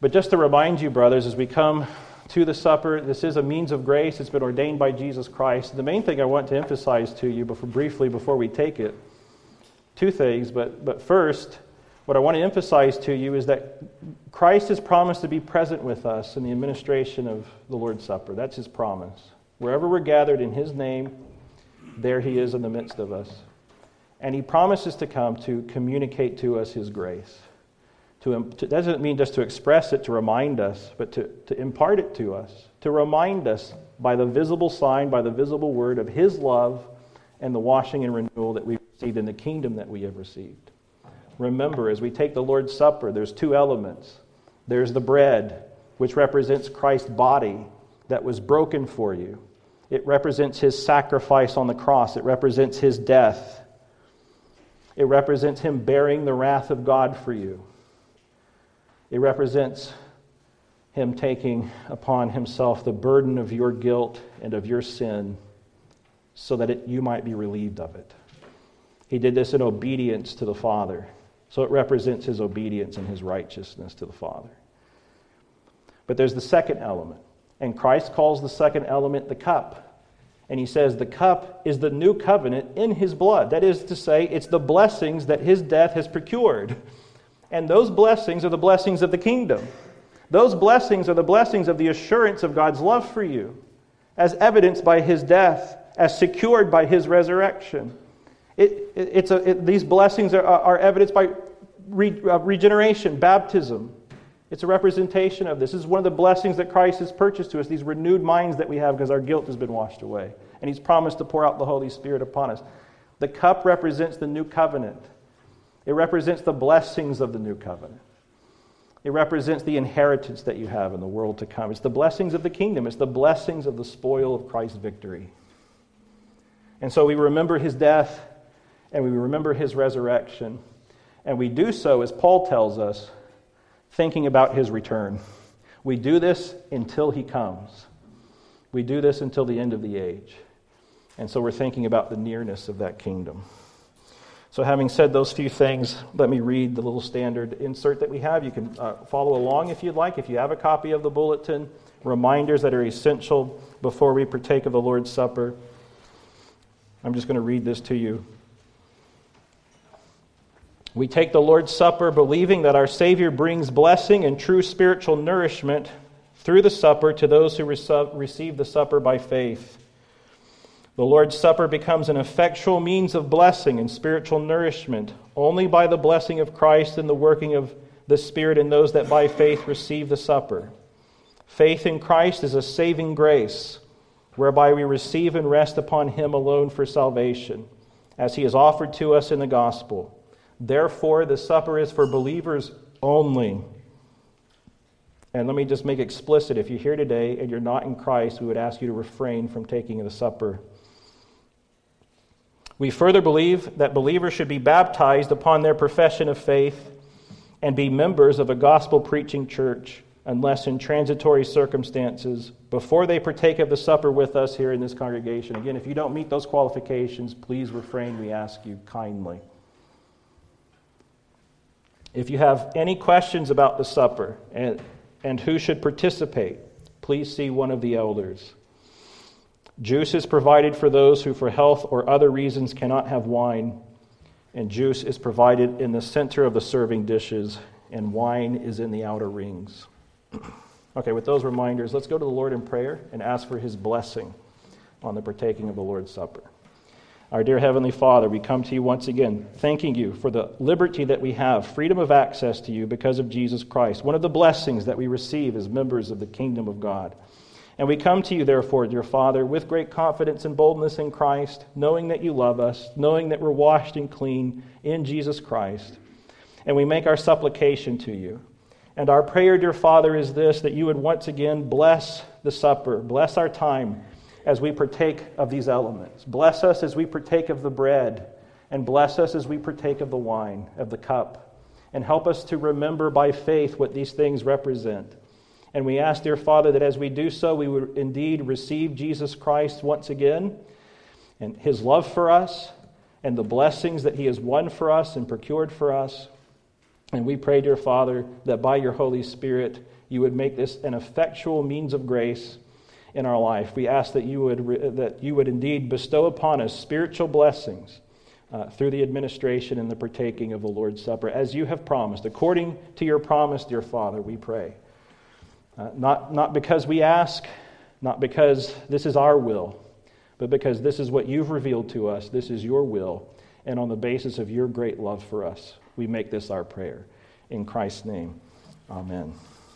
But just to remind you, brothers, as we come to the supper, this is a means of grace. It's been ordained by Jesus Christ. The main thing I want to emphasize to you before, briefly before we take it two things, but, but first, what I want to emphasize to you is that Christ has promised to be present with us in the administration of the Lord's Supper. That's his promise. Wherever we're gathered in his name, there he is in the midst of us. And he promises to come to communicate to us his grace. To, to, doesn't mean just to express it, to remind us, but to, to impart it to us, to remind us by the visible sign, by the visible word of his love and the washing and renewal that we've received in the kingdom that we have received. Remember, as we take the Lord's Supper, there's two elements. There's the bread, which represents Christ's body that was broken for you. It represents his sacrifice on the cross. It represents his death. It represents him bearing the wrath of God for you. It represents him taking upon himself the burden of your guilt and of your sin so that it, you might be relieved of it. He did this in obedience to the Father. So it represents his obedience and his righteousness to the Father. But there's the second element. And Christ calls the second element the cup. And he says the cup is the new covenant in his blood. That is to say, it's the blessings that his death has procured. And those blessings are the blessings of the kingdom. Those blessings are the blessings of the assurance of God's love for you, as evidenced by his death, as secured by his resurrection. It, it, it's a, it, these blessings are, are evidenced by re, uh, regeneration, baptism. It's a representation of this. This is one of the blessings that Christ has purchased to us, these renewed minds that we have because our guilt has been washed away. And He's promised to pour out the Holy Spirit upon us. The cup represents the new covenant, it represents the blessings of the new covenant. It represents the inheritance that you have in the world to come. It's the blessings of the kingdom. It's the blessings of the spoil of Christ's victory. And so we remember his death and we remember his resurrection. And we do so, as Paul tells us, thinking about his return. We do this until he comes. We do this until the end of the age. And so we're thinking about the nearness of that kingdom. So, having said those few things, let me read the little standard insert that we have. You can uh, follow along if you'd like. If you have a copy of the bulletin, reminders that are essential before we partake of the Lord's Supper. I'm just going to read this to you. We take the Lord's Supper believing that our Savior brings blessing and true spiritual nourishment through the supper to those who receive the supper by faith. The Lord's Supper becomes an effectual means of blessing and spiritual nourishment only by the blessing of Christ and the working of the Spirit in those that by faith receive the supper. Faith in Christ is a saving grace whereby we receive and rest upon Him alone for salvation, as He is offered to us in the gospel. Therefore, the supper is for believers only. And let me just make explicit if you're here today and you're not in Christ, we would ask you to refrain from taking the supper. We further believe that believers should be baptized upon their profession of faith and be members of a gospel preaching church, unless in transitory circumstances, before they partake of the supper with us here in this congregation. Again, if you don't meet those qualifications, please refrain, we ask you kindly. If you have any questions about the supper and, and who should participate, please see one of the elders. Juice is provided for those who, for health or other reasons, cannot have wine, and juice is provided in the center of the serving dishes, and wine is in the outer rings. okay, with those reminders, let's go to the Lord in prayer and ask for his blessing on the partaking of the Lord's Supper. Our dear Heavenly Father, we come to you once again, thanking you for the liberty that we have, freedom of access to you because of Jesus Christ, one of the blessings that we receive as members of the kingdom of God. And we come to you, therefore, dear Father, with great confidence and boldness in Christ, knowing that you love us, knowing that we're washed and clean in Jesus Christ. And we make our supplication to you. And our prayer, dear Father, is this that you would once again bless the supper, bless our time as we partake of these elements. Bless us as we partake of the bread, and bless us as we partake of the wine, of the cup. And help us to remember by faith what these things represent. And we ask, dear Father, that as we do so, we would indeed receive Jesus Christ once again and his love for us and the blessings that he has won for us and procured for us. And we pray, dear Father, that by your Holy Spirit, you would make this an effectual means of grace in our life. We ask that you would, that you would indeed bestow upon us spiritual blessings uh, through the administration and the partaking of the Lord's Supper, as you have promised. According to your promise, dear Father, we pray. Uh, not, not because we ask, not because this is our will, but because this is what you've revealed to us. This is your will. And on the basis of your great love for us, we make this our prayer. In Christ's name, amen.